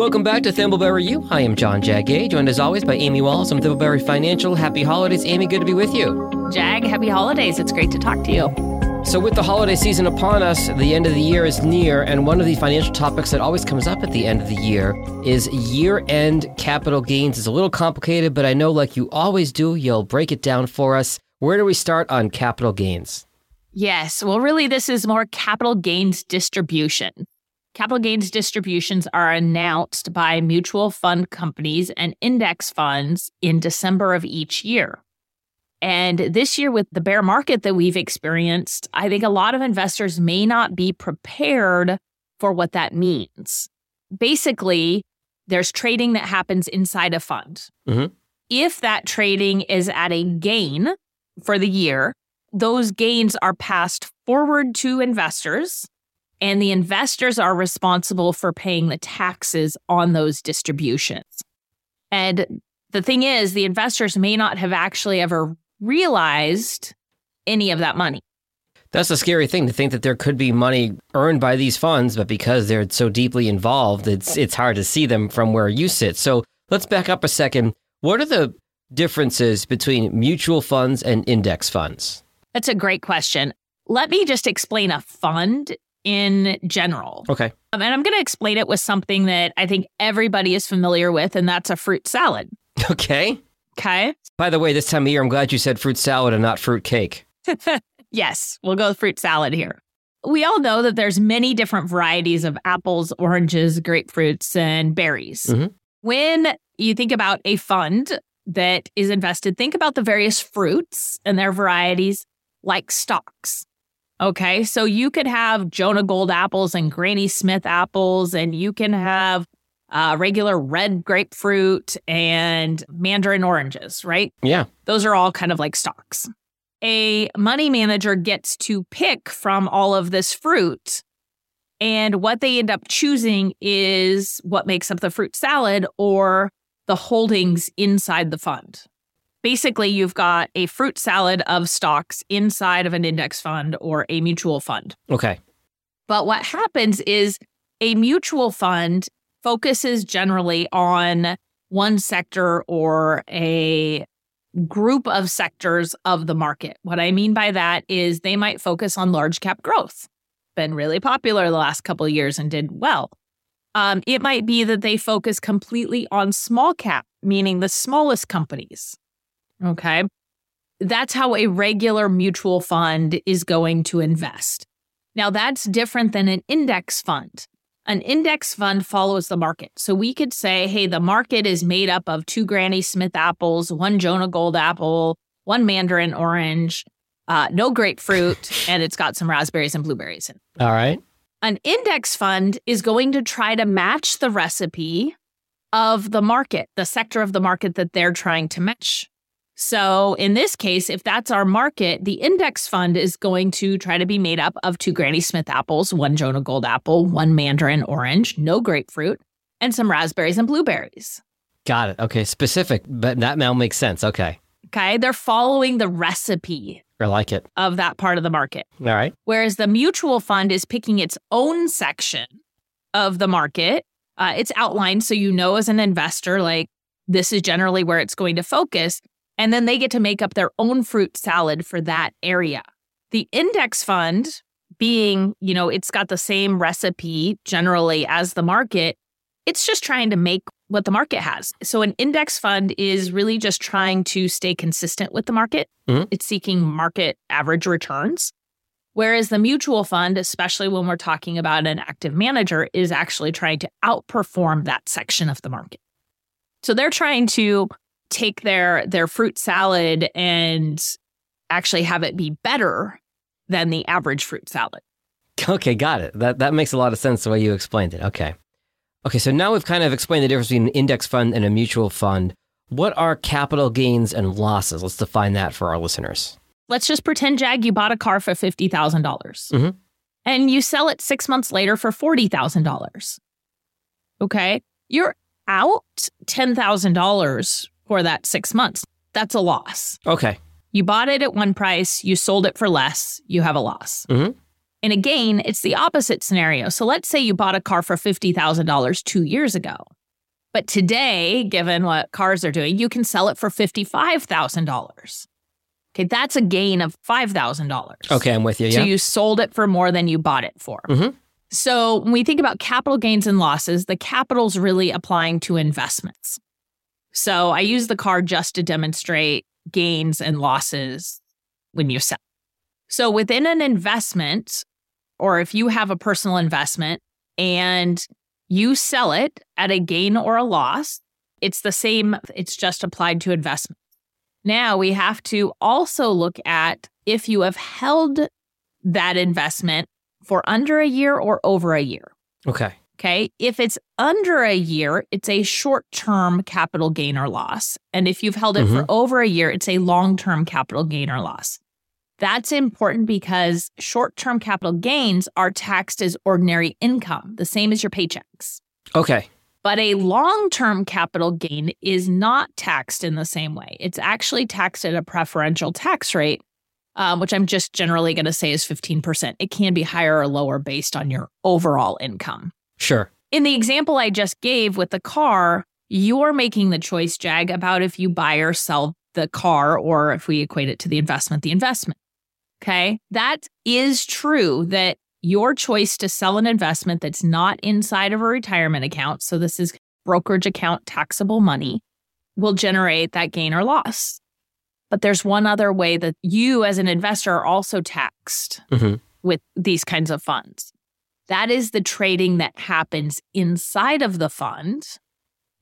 Welcome back to Thimbleberry U. I am John Jagay, joined as always by Amy Wallace from Thimbleberry Financial. Happy holidays, Amy. Good to be with you. Jag, happy holidays. It's great to talk to you. So, with the holiday season upon us, the end of the year is near, and one of the financial topics that always comes up at the end of the year is year end capital gains. It's a little complicated, but I know, like you always do, you'll break it down for us. Where do we start on capital gains? Yes. Well, really, this is more capital gains distribution. Capital gains distributions are announced by mutual fund companies and index funds in December of each year. And this year, with the bear market that we've experienced, I think a lot of investors may not be prepared for what that means. Basically, there's trading that happens inside a fund. Mhm. If that trading is at a gain for the year, those gains are passed forward to investors, and the investors are responsible for paying the taxes on those distributions. And the thing is, the investors may not have actually ever realized any of that money. That's a scary thing to think that there could be money earned by these funds, but because they're so deeply involved, it's it's hard to see them from where you sit. So let's back up a second. What are the differences between mutual funds and index funds? That's a great question. Let me just explain a fund in general. Okay. Um, and I'm going to explain it with something that I think everybody is familiar with, and that's a fruit salad. Okay. Okay. By the way, this time of year, I'm glad you said fruit salad and not fruit cake. Yes, we'll go with fruit salad here. We all know that there's many different varieties of apples, oranges, grapefruits, and berries. Mhm. When you think about a fund that is invested, think about the various fruits and their varieties like stocks. Okay, so you could have Jonagold apples and Granny Smith apples, and you can have uh, regular red grapefruit and mandarin oranges, right? Yeah. Those are all kind of like stocks. A money manager gets to pick from all of this fruit. And what they end up choosing is what makes up the fruit salad or the holdings inside the fund. Basically, you've got a fruit salad of stocks inside of an index fund or a mutual fund. Okay. But what happens is a mutual fund focuses generally on one sector or a group of sectors of the market. What I mean by that is they might focus on large cap growth. Been really popular the last couple of years and did well. Um, it might be that they focus completely on small cap, meaning the smallest companies. Okay. That's how a regular mutual fund is going to invest. Now, that's different than an index fund. An index fund follows the market. So we could say, hey, the market is made up of two Granny Smith apples, one Jonagold apple, one Mandarin orange, uh, no grapefruit, and it's got some raspberries and blueberries in it. All right. An index fund is going to try to match the recipe of the market, the sector of the market that they're trying to match. So, in this case, if that's our market, the index fund is going to try to be made up of two Granny Smith apples, one Jonagold apple, one Mandarin orange, no grapefruit, and some raspberries and blueberries. Got it. Okay. Specific, but that now makes sense. Okay. Okay. They're following the recipe I like it. of that part of the market. All right. Whereas the mutual fund is picking its own section of the market. Uh, it's outlined so you know as an investor, like this is generally where it's going to focus. And then they get to make up their own fruit salad for that area. The index fund, being, you know, it's got the same recipe generally as the market, it's just trying to make what the market has. So an index fund is really just trying to stay consistent with the market. Mhm. It's seeking market average returns. Whereas the mutual fund, especially when we're talking about an active manager, is actually trying to outperform that section of the market. So they're trying to take their their fruit salad and actually have it be better than the average fruit salad. Okay, got it. That that makes a lot of sense the way you explained it. Okay. Okay, so now we've kind of explained the difference between an index fund and a mutual fund. What are capital gains and losses? Let's define that for our listeners. Let's just pretend, Jag, you bought a car for fifty thousand dollars, mm-hmm. and you sell it six months later for forty thousand dollars. Okay, you're out ten thousand dollars for that six months. That's a loss. Okay. You bought it at one price, you sold it for less, you have a loss. Mhm. In a gain, it's the opposite scenario. So let's say you bought a car for $50,000 two years ago. But today, given what cars are doing, you can sell it for $55,000. Okay, that's a gain of $5,000. Okay, I'm with you. Yeah. So you sold it for more than you bought it for. Mhm. So when we think about capital gains and losses, the capital's really applying to investments. So I use the card just to demonstrate gains and losses when you sell. So within an investment, or if you have a personal investment and you sell it at a gain or a loss, it's the same, it's just applied to investment. Now we have to also look at if you have held that investment for under a year or over a year. okay. Okay. If it's under a year, it's a short term capital gain or loss. And if you've held it for over a year, it's a long term capital gain or loss. That's important because short term capital gains are taxed as ordinary income, the same as your paychecks. Okay. But a long term capital gain is not taxed in the same way. It's actually taxed at a preferential tax rate, um, which I'm just generally going to say is 15%. It can be higher or lower based on your overall income. Sure. In the example I just gave with the car, you're making the choice, Jag, about if you buy or sell the car, or if we equate it to the investment, the investment. Okay. That is true that your choice to sell an investment that's not inside of a retirement account, so this is brokerage account taxable money, will generate that gain or loss. But there's one other way that you as an investor are also taxed hmm with these kinds of funds. That is the trading that happens inside of the fund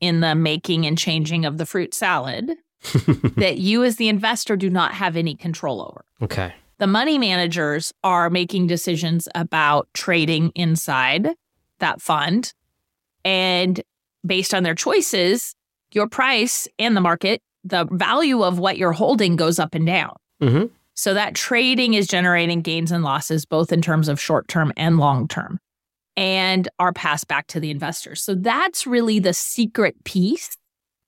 in the making and changing of the fruit salad that you as the investor do not have any control over. okay. The money managers are making decisions about trading inside that fund. And based on their choices, your price and the market, the value of what you're holding goes up and down. hmm So that trading is generating gains and losses, both in terms of short term and long term, and are passed back to the investors. So that's really the secret piece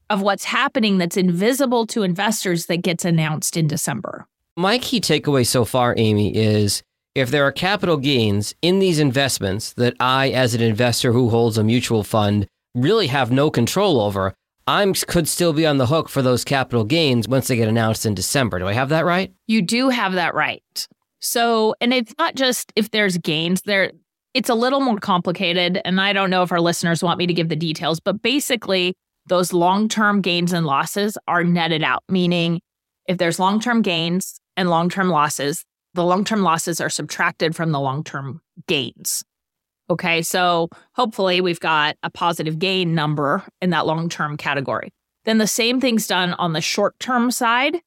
of what's happening that's invisible to investors that gets announced in December. My key takeaway so far, Amy, is if there are capital gains in these investments that I, as an investor who holds a mutual fund, really have no control over, I could still be on the hook for those capital gains once they get announced in December. Do I have that right? You do have that right. So, and it's not just if there's gains there, it's a little more complicated. And I don't know if our listeners want me to give the details, but basically, those long term gains and losses are netted out, meaning if there's long term gains and long term losses, the long term losses are subtracted from the long term gains. Okay, so hopefully we've got a positive gain number in that long term category. Then the same thing's done on the short term side.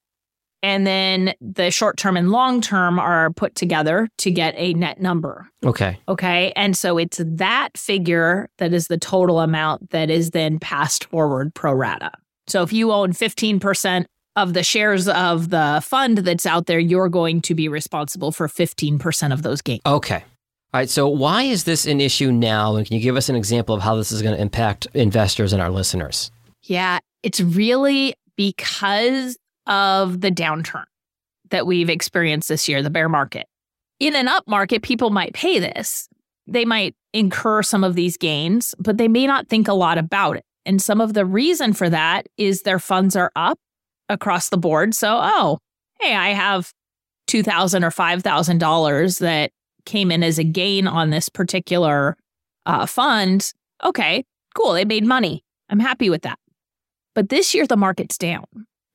And then the short term and long term are put together to get a net number. Okay. Okay. And so it's that figure that is the total amount that is then passed forward pro rata. So if you own 15% of the shares of the fund that's out there, you're going to be responsible for 15% of those gains. Okay. All right. So, why is this an issue now? And can you give us an example of how this is going to impact investors and our listeners? Yeah, it's really because of the downturn that we've experienced this year, the bear market. In an up market, people might pay this. They might incur some of these gains, but they may not think a lot about it. And some of the reason for that is their funds are up across the board. So, oh, hey, I have 2,000 or $5,000 that came in as a gain on this particular uh, fund. Okay, cool. They made money. I'm happy with that. But this year, the market's down,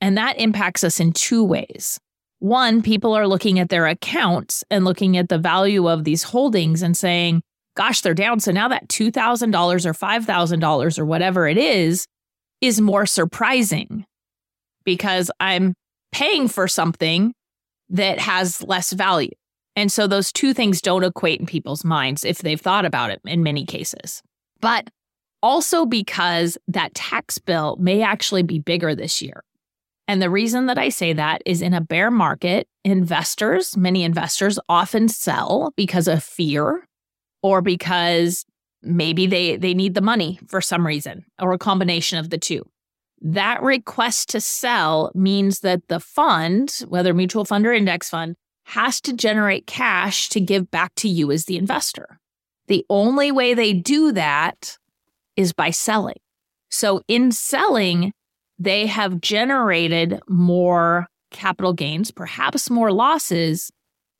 and that impacts us in two ways. One, people are looking at their accounts and looking at the value of these holdings and saying, gosh, they're down. So now that $2,000 or $5,000 or whatever it is, is more surprising because I'm paying for something that has less value. And so those two things don't equate in people's minds if they've thought about it in many cases. But also because that tax bill may actually be bigger this year. And the reason that I say that is in a bear market, investors, many investors often sell because of fear or because maybe they, they need the money for some reason or a combination of the two. That request to sell means that the fund, whether mutual fund or index fund, has to generate cash to give back to you as the investor. The only way they do that is by selling. So, in selling, they have generated more capital gains, perhaps more losses,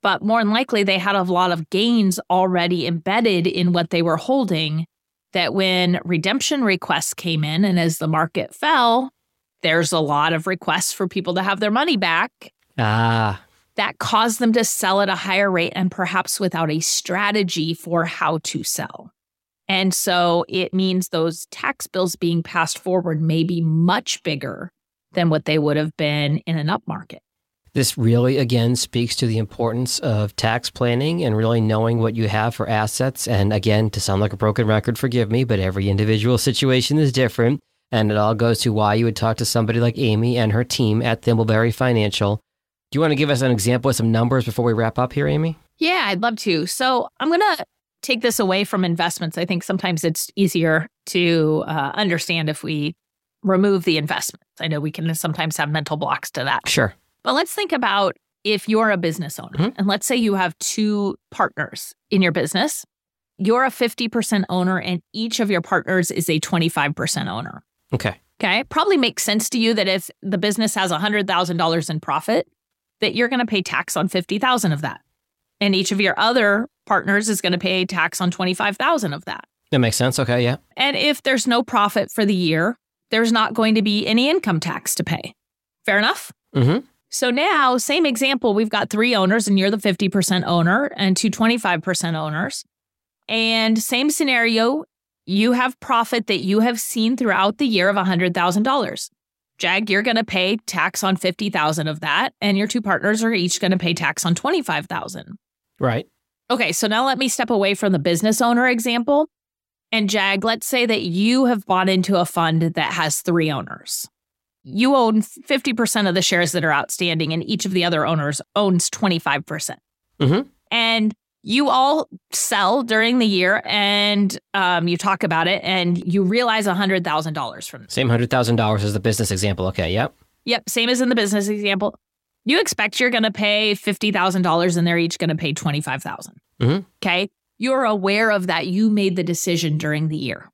but more than likely they had a lot of gains already embedded in what they were holding. That when redemption requests came in and as the market fell, there's a lot of requests for people to have their money back. Ah. That caused them to sell at a higher rate and perhaps without a strategy for how to sell. And so it means those tax bills being passed forward may be much bigger than what they would have been in an up market. This really, again, speaks to the importance of tax planning and really knowing what you have for assets. And again, to sound like a broken record, forgive me, but every individual situation is different. And it all goes to why you would talk to somebody like Amy and her team at Thimbleberry Financial. Do you want to give us an example of some numbers before we wrap up here, Amy? Yeah, I'd love to. So I'm going to take this away from investments. I think sometimes it's easier to uh, understand if we remove the investments. I know we can sometimes have mental blocks to that. Sure. But let's think about if you're a business owner mm-hmm. and let's say you have two partners in your business, you're a 50% owner and each of your partners is a 25% owner. Okay. Okay. Probably makes sense to you that if the business has $100,000 in profit, that you're going to pay tax on 50,000 of that. And each of your other partners is going to pay tax on 25,000 of that. That makes sense. Okay, yeah. And if there's no profit for the year, there's not going to be any income tax to pay. Fair enough? Mhm. So now, same example, we've got three owners and you're the 50% owner and two 25% owners. And same scenario, you have profit that you have seen throughout the year of $100,000. Jag, you're going to pay tax on 50,000 of that and your two partners are each going to pay tax on 25,000. Right. Okay, so now let me step away from the business owner example. And Jag, let's say that you have bought into a fund that has three owners you own 50% of the shares that are outstanding, and each of the other owners owns 25%. percent mm hmm And you all sell during the year and um, you talk about it and you realize $100,000 from. Same $100,000 as the business example. Okay. Yep. Yep. Same as in the business example. You expect you're going to pay $50,000 and they're each going to pay 25000 mm-hmm. Okay. You're aware of that. You made the decision during the year.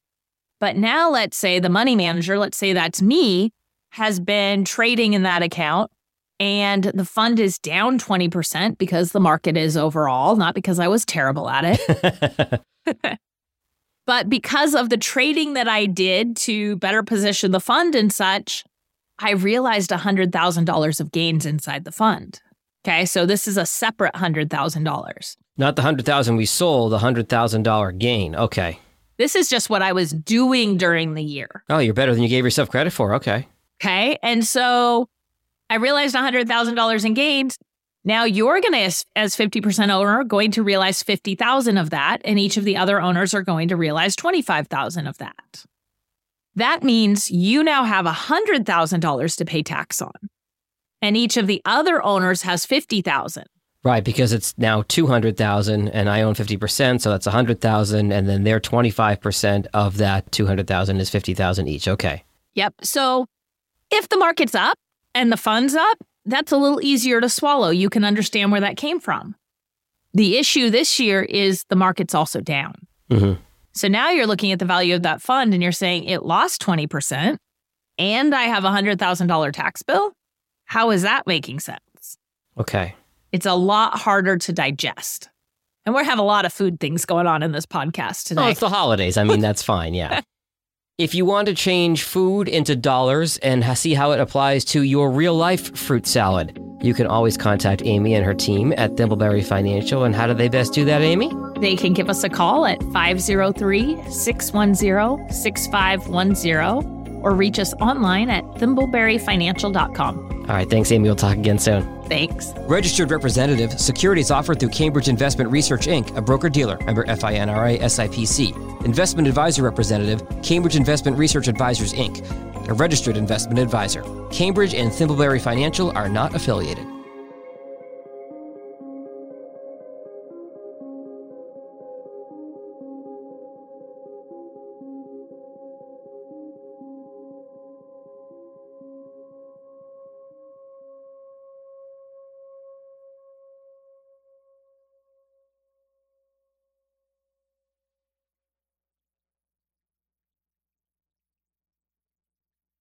But now let's say the money manager, let's say that's me, has been trading in that account and the fund is down 20% because the market is overall, not because I was terrible at it. but because of the trading that I did to better position the fund and such, I realized $100,000 of gains inside the fund. Okay, so this is a separate $100,000. Not the 100,000 we sold, the $100,000 gain. Okay. This is just what I was doing during the year. Oh, you're better than you gave yourself credit for. Okay. Okay. And so I realized $100,000 in gains. Now you're going to, as, as 50% owner, going to realize 50,000 of that. And each of the other owners are going to realize 25,000 of that. That means you now have $100,000 to pay tax on. And each of the other owners has 50,000. Right, because it's now 200,000 and I own 50%, so that's 100,000 and then their 25% of that 200,000 is 50,000 each. Okay. Yep. So if the market's up and the fund's up, that's a little easier to swallow. You can understand where that came from. The issue this year is the market's also down. Mm-hmm. So now you're looking at the value of that fund and you're saying it lost 20% and I have a $100,000 tax bill. How is that making sense? Okay. It's a lot harder to digest. And we have a lot of food things going on in this podcast today. Oh, it's the holidays. I mean, that's fine. Yeah. If you want to change food into dollars and see how it applies to your real life fruit salad, you can always contact Amy and her team at Thimbleberry Financial. And how do they best do that, Amy? They can give us a call at 503 610 6510 or reach us online at thimbleberryfinancial.com. All right, thanks, Amy. We'll talk again soon. Thanks. Registered representative, securities offered through Cambridge Investment Research Inc., a broker dealer, member FINRA SIPC. Investment advisor representative, Cambridge Investment Research Advisors Inc., a registered investment advisor. Cambridge and Thimbleberry Financial are not affiliated.